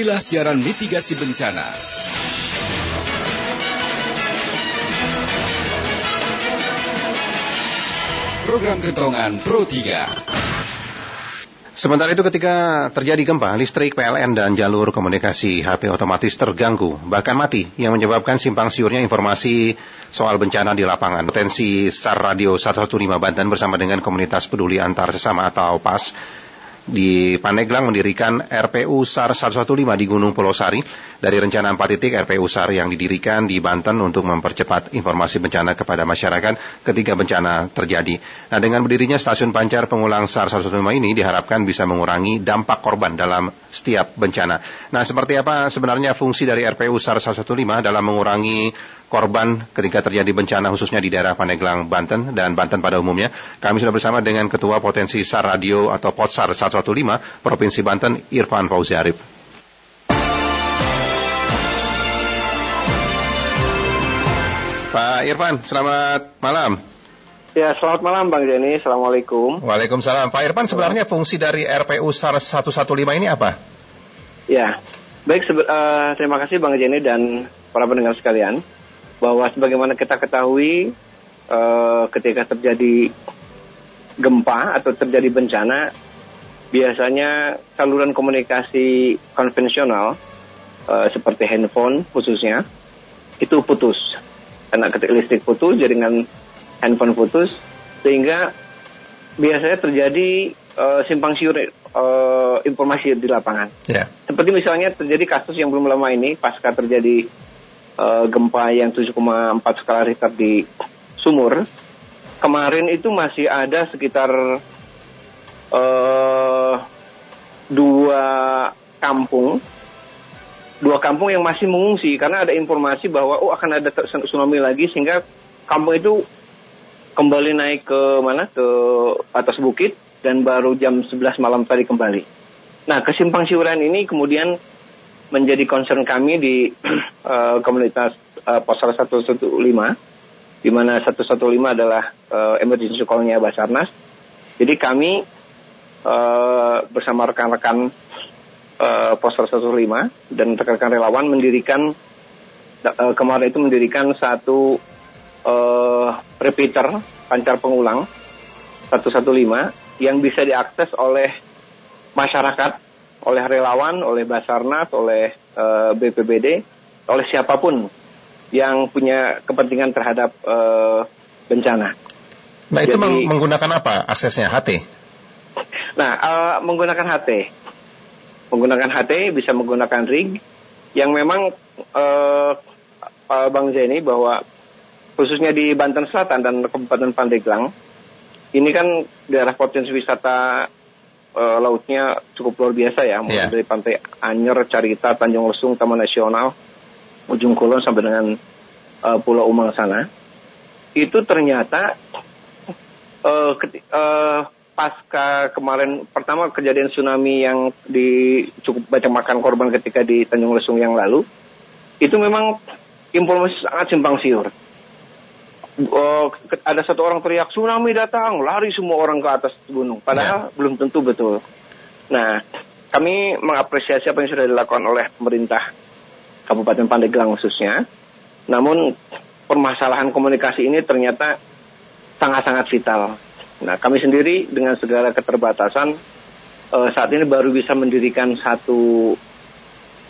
Inilah siaran mitigasi bencana. Program Kentongan Pro 3. Sementara itu ketika terjadi gempa, listrik PLN dan jalur komunikasi HP otomatis terganggu, bahkan mati, yang menyebabkan simpang siurnya informasi soal bencana di lapangan. Potensi SAR Radio 115 Banten bersama dengan komunitas peduli antar sesama atau PAS di Paneglang mendirikan RPU SAR 115 di Gunung Pulau Sari dari rencana 4 titik RPU SAR yang didirikan di Banten untuk mempercepat informasi bencana kepada masyarakat ketika bencana terjadi. Nah, dengan berdirinya stasiun pancar pengulang SAR 115 ini diharapkan bisa mengurangi dampak korban dalam setiap bencana. Nah, seperti apa sebenarnya fungsi dari RPU SAR 115 dalam mengurangi korban ketika terjadi bencana khususnya di daerah Paneglang, Banten dan Banten pada umumnya. Kami sudah bersama dengan Ketua Potensi SAR Radio atau POTSAR 115 Provinsi Banten, Irfan Fauzi Arif. Pak Irfan, selamat malam. Ya, selamat malam Bang Jenny. Assalamualaikum. Waalaikumsalam. Pak Irfan, sebenarnya fungsi dari RPU SAR 115 ini apa? Ya, baik. Uh, terima kasih Bang Jenny dan para pendengar sekalian bahwa sebagaimana kita ketahui uh, ketika terjadi gempa atau terjadi bencana biasanya saluran komunikasi konvensional uh, seperti handphone khususnya itu putus karena ketika listrik putus jaringan handphone putus sehingga biasanya terjadi uh, simpang siur uh, informasi di lapangan. Yeah. Seperti misalnya terjadi kasus yang belum lama ini pasca terjadi uh, gempa yang 7,4 skala Richter di Sumur, kemarin itu masih ada sekitar uh, dua kampung, dua kampung yang masih mengungsi karena ada informasi bahwa oh akan ada tsunami lagi sehingga kampung itu kembali naik ke mana ke atas bukit dan baru jam 11 malam tadi kembali. Nah, kesimpang siuran ini kemudian menjadi concern kami di uh, komunitas uh, Posar 115 di mana 115 adalah uh, emergency call-nya Basarnas. Jadi kami uh, bersama rekan-rekan uh, Posar 115 dan rekan-rekan relawan mendirikan uh, kemarin itu mendirikan satu uh, repeater pancar pengulang 115 yang bisa diakses oleh masyarakat oleh relawan, oleh Basarnas, oleh uh, eh, BPBD, oleh siapa pun yang punya kepentingan terhadap uh, bencana. Nah itu Jadi, menggunakan apa aksesnya HT? Nah uh, menggunakan HT, menggunakan HT bisa menggunakan rig yang memang uh, uh, Bang Zeni bahwa khususnya di Banten Selatan dan Kabupaten Pandeglang ini kan daerah potensi wisata uh, lautnya cukup luar biasa ya, mulai yeah. dari pantai Anyer, Carita, Tanjung Lesung, Taman Nasional, Ujung Kulon sampai dengan uh, Pulau Umang sana. Itu ternyata uh, uh, pasca kemarin pertama kejadian tsunami yang di cukup banyak makan korban ketika di Tanjung Lesung yang lalu, itu memang informasi sangat simpang siur uh, ada satu orang teriak tsunami datang, lari semua orang ke atas gunung. Padahal ya. belum tentu betul. Nah, kami mengapresiasi apa yang sudah dilakukan oleh pemerintah Kabupaten Pandeglang khususnya. Namun permasalahan komunikasi ini ternyata sangat-sangat vital. Nah, kami sendiri dengan segala keterbatasan uh, saat ini baru bisa mendirikan satu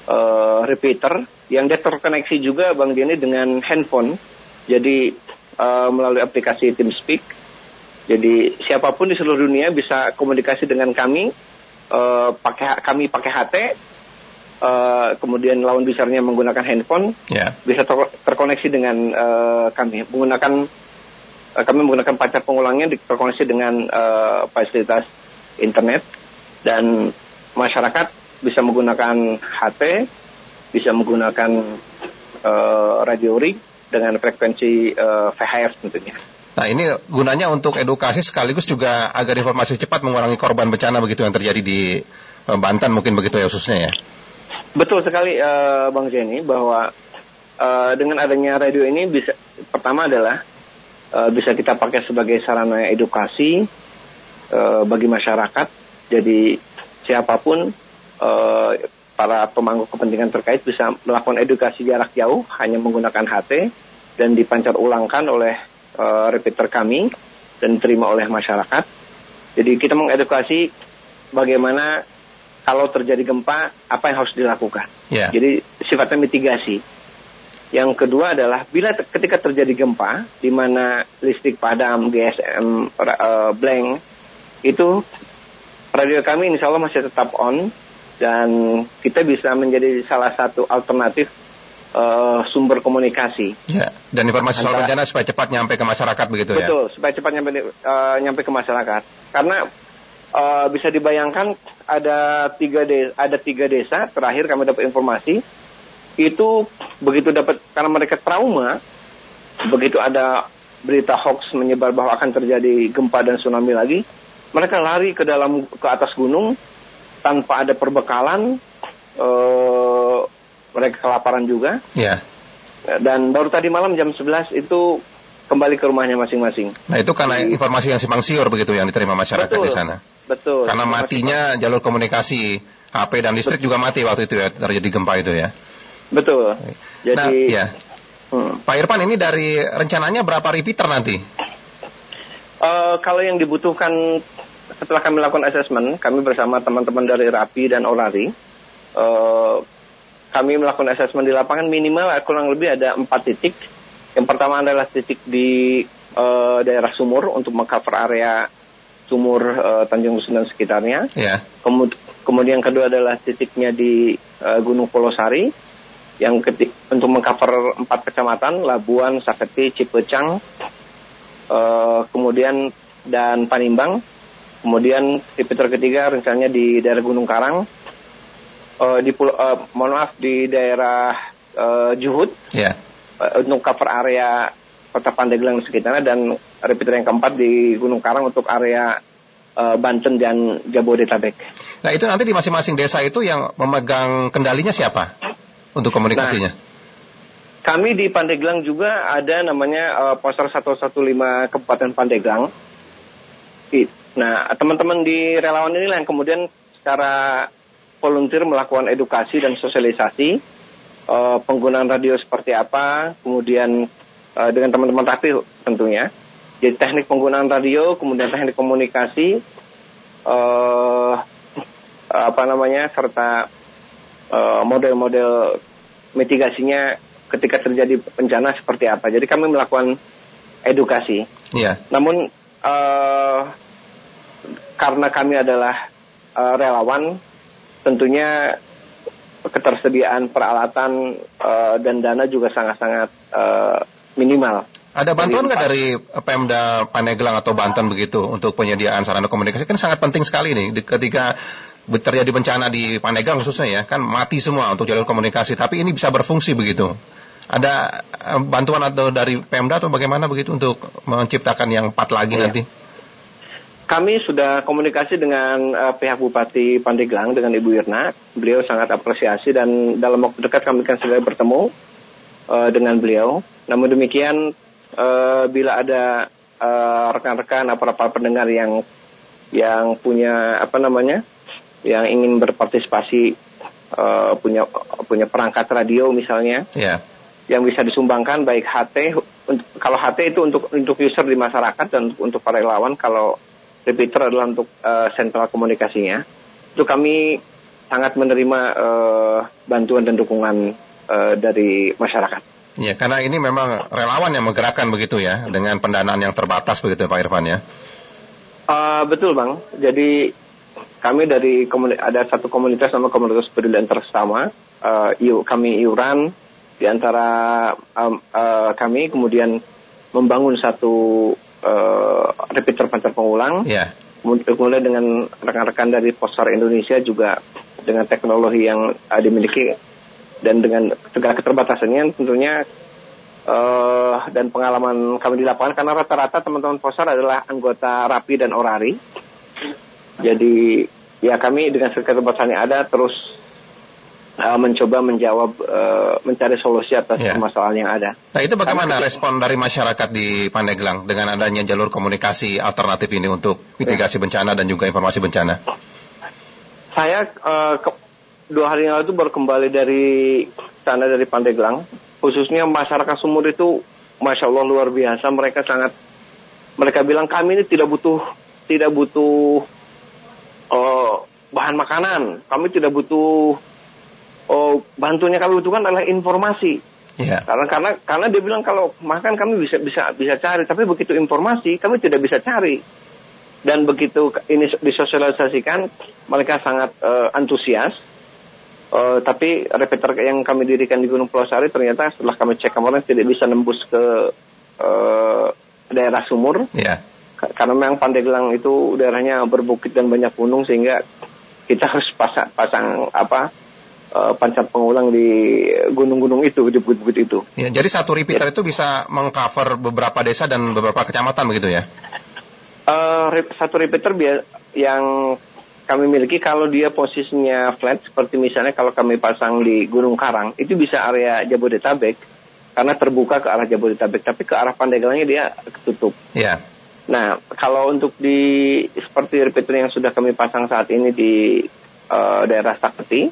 uh, repeater yang dia terkoneksi juga Bang Jenny dengan handphone. Jadi uh, melalui aplikasi TeamSpeak. Jadi siapa pun di seluruh dunia bisa komunikasi dengan kami, uh, pakai kami pakai HT, uh, kemudian lawan bicaranya menggunakan handphone, yeah. bisa ter terkoneksi dengan uh, kami menggunakan uh, kami menggunakan pacar pengulangnya terkoneksi dengan uh, fasilitas internet dan masyarakat bisa menggunakan HT, bisa menggunakan uh, radio rig dengan frekuensi uh, VHF tentunya. Nah ini gunanya untuk edukasi sekaligus juga agar informasi cepat mengurangi korban bencana begitu yang terjadi di uh, Banten mungkin begitu ya khususnya ya. Betul sekali uh, Bang Jenny bahwa uh, dengan adanya radio ini bisa pertama adalah uh, bisa kita pakai sebagai sarana edukasi uh, bagi masyarakat. Jadi siapa pun uh, para pemangku kepentingan terkait bisa melakukan edukasi jarak jauh hanya menggunakan HT dan dipancar ulangkan oleh uh, repeater kami dan diterima oleh masyarakat. Jadi kita mengedukasi bagaimana kalau terjadi gempa apa yang harus dilakukan. Yeah. Jadi sifatnya mitigasi. Yang kedua adalah bila ketika terjadi gempa di mana listrik padam, GSM uh, blank itu radio kami insya Allah masih tetap on dan kita bisa menjadi salah satu alternatif uh, sumber komunikasi. Ya, dan informasi soal bencana supaya cepat nyampe ke masyarakat begitu betul, ya? Betul, supaya cepat nyampe uh, nyampe ke masyarakat. Karena uh, bisa dibayangkan ada tiga desa, ada tiga desa terakhir kami dapat informasi itu begitu dapat karena mereka trauma begitu ada berita hoax menyebar bahwa akan terjadi gempa dan tsunami lagi mereka lari ke dalam ke atas gunung tanpa ada perbekalan, uh, mereka kelaparan juga. Ya. Dan baru tadi malam jam 11 itu kembali ke rumahnya masing-masing. Nah itu karena informasi yang simpang siur begitu yang diterima masyarakat betul, di sana. Betul. Karena matinya jalur komunikasi HP dan listrik juga mati waktu itu ya terjadi gempa itu ya. Betul. Jadi, nah, ya. Hmm. Pak Irfan ini dari rencananya berapa repeater nanti? Uh, kalau yang dibutuhkan setelah kami lakukan asesmen, kami bersama teman-teman dari RAPI dan Orari, uh, kami melakukan asesmen di lapangan minimal kurang lebih ada empat titik. Yang pertama adalah titik di uh, daerah sumur untuk mengcover area sumur uh, Tanjung Dusun dan sekitarnya. Yeah. Kemud kemudian kedua adalah titiknya di uh, Gunung Polosari. Yang ketik untuk mengcover empat kecamatan Labuan, Saketi, Cipecang, uh, kemudian dan Panimbang. Kemudian repeater ketiga rencananya di daerah Gunung Karang, uh, di pulau, uh, mohon maaf di daerah uh, Juhud, yeah. uh, untuk cover area kota Pandeglang sekitarnya dan repeater yang keempat di Gunung Karang untuk area uh, Banten dan Jabodetabek. Nah itu nanti di masing-masing desa itu yang memegang kendalinya siapa untuk komunikasinya? Nah, kami di Pandeglang juga ada namanya uh, Poster 115 Kabupaten Pandeglang. Nah, teman-teman di relawan inilah yang kemudian secara volunteer melakukan edukasi dan sosialisasi uh, penggunaan radio seperti apa, kemudian uh, dengan teman-teman rapi tentunya. Jadi teknik penggunaan radio, kemudian teknik komunikasi, uh, apa namanya, serta model-model uh, mitigasinya ketika terjadi bencana seperti apa. Jadi kami melakukan edukasi. Yeah. Namun uh, karena kami adalah uh, relawan, tentunya ketersediaan peralatan uh, dan dana juga sangat-sangat uh, minimal. Ada bantuan nggak dari Pemda Pandeglang atau Banten begitu untuk penyediaan sarana komunikasi? Kan sangat penting sekali nih ketika terjadi bencana di Pandeglang khususnya ya, kan mati semua untuk jalur komunikasi, tapi ini bisa berfungsi begitu. Ada bantuan atau dari Pemda atau bagaimana begitu untuk menciptakan yang empat lagi iya. nanti? Kami sudah komunikasi dengan uh, pihak Bupati Pandeglang dengan Ibu Irna. Beliau sangat apresiasi dan dalam waktu dekat kami akan segera bertemu uh, dengan beliau. Namun demikian, uh, bila ada rekan-rekan uh, para pendengar yang yang punya apa namanya, yang ingin berpartisipasi uh, punya punya perangkat radio misalnya, yeah. yang bisa disumbangkan baik HT, kalau HT itu untuk untuk user di masyarakat dan untuk, untuk para relawan, kalau repeater adalah untuk uh, sentral komunikasinya. Itu kami sangat menerima uh, bantuan dan dukungan uh, dari masyarakat. Ya, karena ini memang relawan yang menggerakkan begitu ya, dengan pendanaan yang terbatas begitu Pak Irfan ya. Uh, betul bang. Jadi kami dari ada satu komunitas nama komunitas peduli tersama. Uh, kami iuran di antara um, uh, kami kemudian membangun satu uh, repeater pancar pengulang. Yeah. Kemudian dengan rekan-rekan dari Posar Indonesia juga dengan teknologi yang uh, dimiliki dan dengan segala keterbatasannya tentunya uh, dan pengalaman kami di lapangan karena rata-rata teman-teman Posar adalah anggota Rapi dan Orari. Jadi ya kami dengan segala keterbatasan yang ada terus uh, mencoba menjawab uh, mencari solusi atas yeah. permasalahan yang ada. Nah itu bagaimana Karena, respon dari masyarakat di Pandeglang dengan adanya jalur komunikasi alternatif ini untuk mitigasi yeah. bencana dan juga informasi bencana? Saya uh, ke, dua hari yang lalu itu baru kembali dari sana dari Pandeglang. Khususnya masyarakat Sumur itu, masya Allah luar biasa. Mereka sangat, mereka bilang kami ini tidak butuh, tidak butuh uh, bahan makanan. Kami tidak butuh uh, bantunya kami butuhkan adalah informasi. Iya. Karena karena karena dia bilang kalau makan kami bisa bisa bisa cari, tapi begitu informasi kami tidak bisa cari. Dan begitu ini disosialisasikan, mereka sangat uh, antusias. Uh, tapi repeater yang kami dirikan di Gunung Pulau Sari ternyata setelah kami cek kemarin tidak bisa nembus ke uh, daerah sumur. Ka- Karena memang Pandeglang itu daerahnya berbukit dan banyak gunung sehingga kita harus pasang, pasang apa uh, pancar pengulang di gunung-gunung itu di bukit-bukit itu. Ya, jadi satu repeater itu bisa mengcover beberapa desa dan beberapa kecamatan begitu ya? Re- satu repeater yang kami miliki kalau dia posisinya flat seperti misalnya kalau kami pasang di Gunung Karang itu bisa area Jabodetabek karena terbuka ke arah Jabodetabek tapi ke arah Pandeglangnya dia ketutup. Iya. Nah, kalau untuk di seperti repeater yang sudah kami pasang saat ini di eh, daerah Sakti,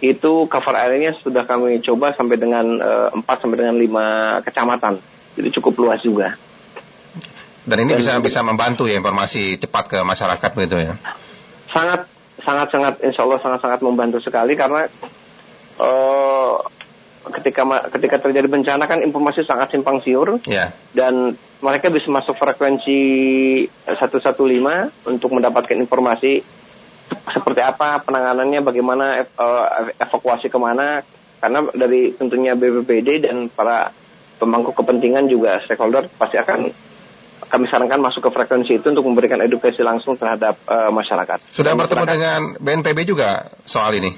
itu cover areanya sudah kami coba sampai dengan eh, 4 sampai dengan 5 kecamatan. Jadi cukup luas juga. Dan ini Dan- bisa bisa membantu ya informasi cepat ke masyarakat begitu ya? Sangat sangat sangat insya Allah sangat sangat membantu sekali karena eh, ketika ketika terjadi bencana kan informasi sangat simpang siur Iya. dan mereka bisa masuk frekuensi 115 untuk mendapatkan informasi seperti apa penanganannya, bagaimana ev- eh, evakuasi ke mana, karena dari tentunya BPBD dan para pemangku kepentingan juga stakeholder pasti akan kami sarankan masuk ke frekuensi itu untuk memberikan edukasi langsung terhadap eh, masyarakat. Sudah Dan bertemu masyarakat- dengan BNPB juga soal ini?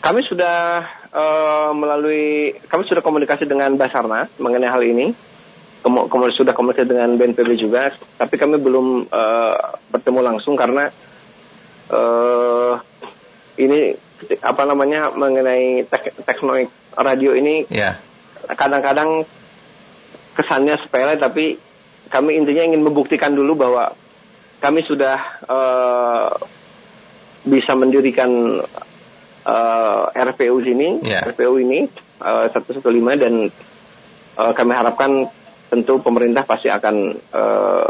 Kami sudah eh, melalui, kami sudah komunikasi dengan Basarnas mengenai hal ini. Kemu- Kemudian sudah komunikasi dengan BNPB juga, tapi kami belum eh, bertemu langsung karena eh ini apa namanya mengenai tek teknologi radio ini Iya. kadang-kadang kesannya sepele tapi kami intinya ingin membuktikan dulu bahwa kami sudah eh, bisa mendirikan eh, RPU sini, Ya. RPU ini eh, 115 dan eh, kami harapkan tentu pemerintah pasti akan eh,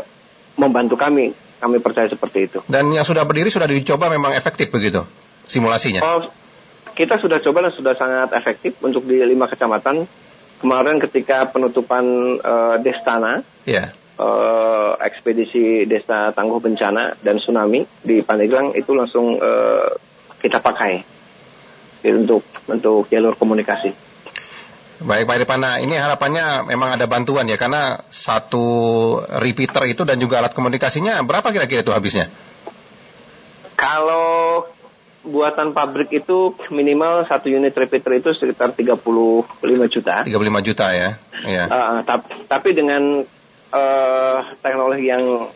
membantu kami. Kami percaya seperti itu. Dan yang sudah berdiri sudah dicoba memang efektif begitu simulasinya? Oh, kita sudah coba dan sudah sangat efektif untuk di lima kecamatan. Kemarin ketika penutupan eh, Destana, Iya. eh, ekspedisi Desa Tangguh Bencana dan Tsunami di Pandeglang itu langsung eh, kita pakai untuk untuk jalur komunikasi. Baik Pak Irfana, ini harapannya memang ada bantuan ya karena satu repeater itu dan juga alat komunikasinya berapa kira-kira itu habisnya? Kalau buatan pabrik itu minimal satu unit repeater itu sekitar 35 juta. 35 juta ya. Iya. Uh, tap- tapi dengan eh, teknologi yang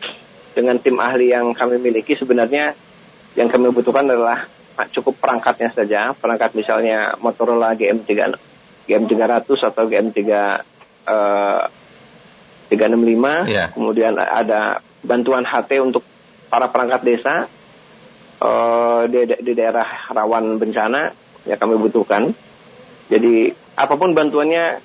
dengan tim ahli yang kami miliki sebenarnya yang kami butuhkan adalah ah, cukup perangkatnya saja, perangkat misalnya Motorola GM3 GM300 atau GM3 eh, 365, Iya. kemudian ada bantuan HT untuk para perangkat desa eh, di, di daerah rawan bencana yang kami butuhkan. Jadi apa pun bantuannya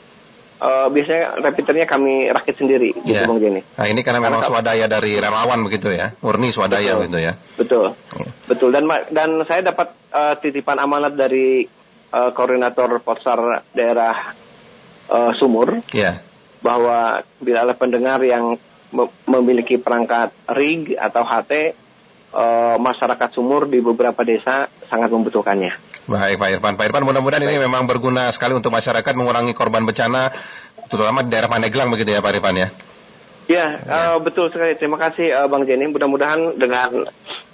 eh, biasanya repeaternya kami rakit sendiri gitu Iya. Bang Jenny. Nah ini karena memang Karena- swadaya dari relawan begitu ya, murni swadaya Betul. begitu ya. Betul. Iya. Betul dan dan saya dapat eh, titipan amanat dari eh, koordinator Potsar daerah eh, Sumur Iya. bahwa bila ada pendengar yang me- memiliki perangkat RIG atau HT eh, masyarakat Sumur di beberapa desa sangat membutuhkannya. Baik Pak Irfan. Pak Irfan mudah-mudahan ini memang berguna sekali untuk masyarakat mengurangi korban bencana terutama di daerah Pandeglang begitu ya Pak Irfan ya. Ya, eh, betul sekali. Terima kasih eh, Bang Jenny. Mudah-mudahan dengan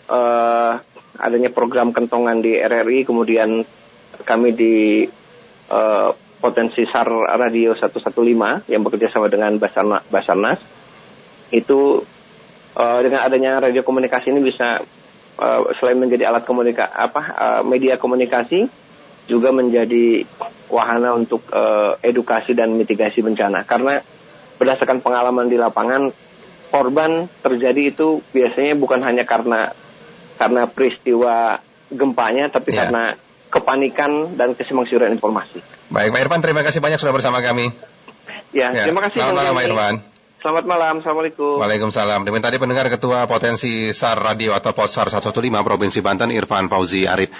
eh, adanya program kentongan di RRI, kemudian kami di eh, potensi SAR Radio 115 yang bekerja sama dengan Basarna- Basarnas, itu eh, dengan adanya radio komunikasi ini bisa eh, selain menjadi alat komunika apa eh, media komunikasi juga menjadi wahana untuk eh, edukasi dan mitigasi bencana karena berdasarkan pengalaman di lapangan korban terjadi itu biasanya bukan hanya karena karena peristiwa gempanya tapi Ya. karena kepanikan dan kesimpangsiuran informasi. Baik, Pak Irfan, terima kasih banyak sudah bersama kami. Ya, ya. terima kasih. Selamat malam, Pak Irfan. Selamat malam, Assalamualaikum. Waalaikumsalam. Demikian tadi pendengar Ketua Potensi SAR Radio atau POSAR 115 Provinsi Banten, Irfan Fauzi Arif.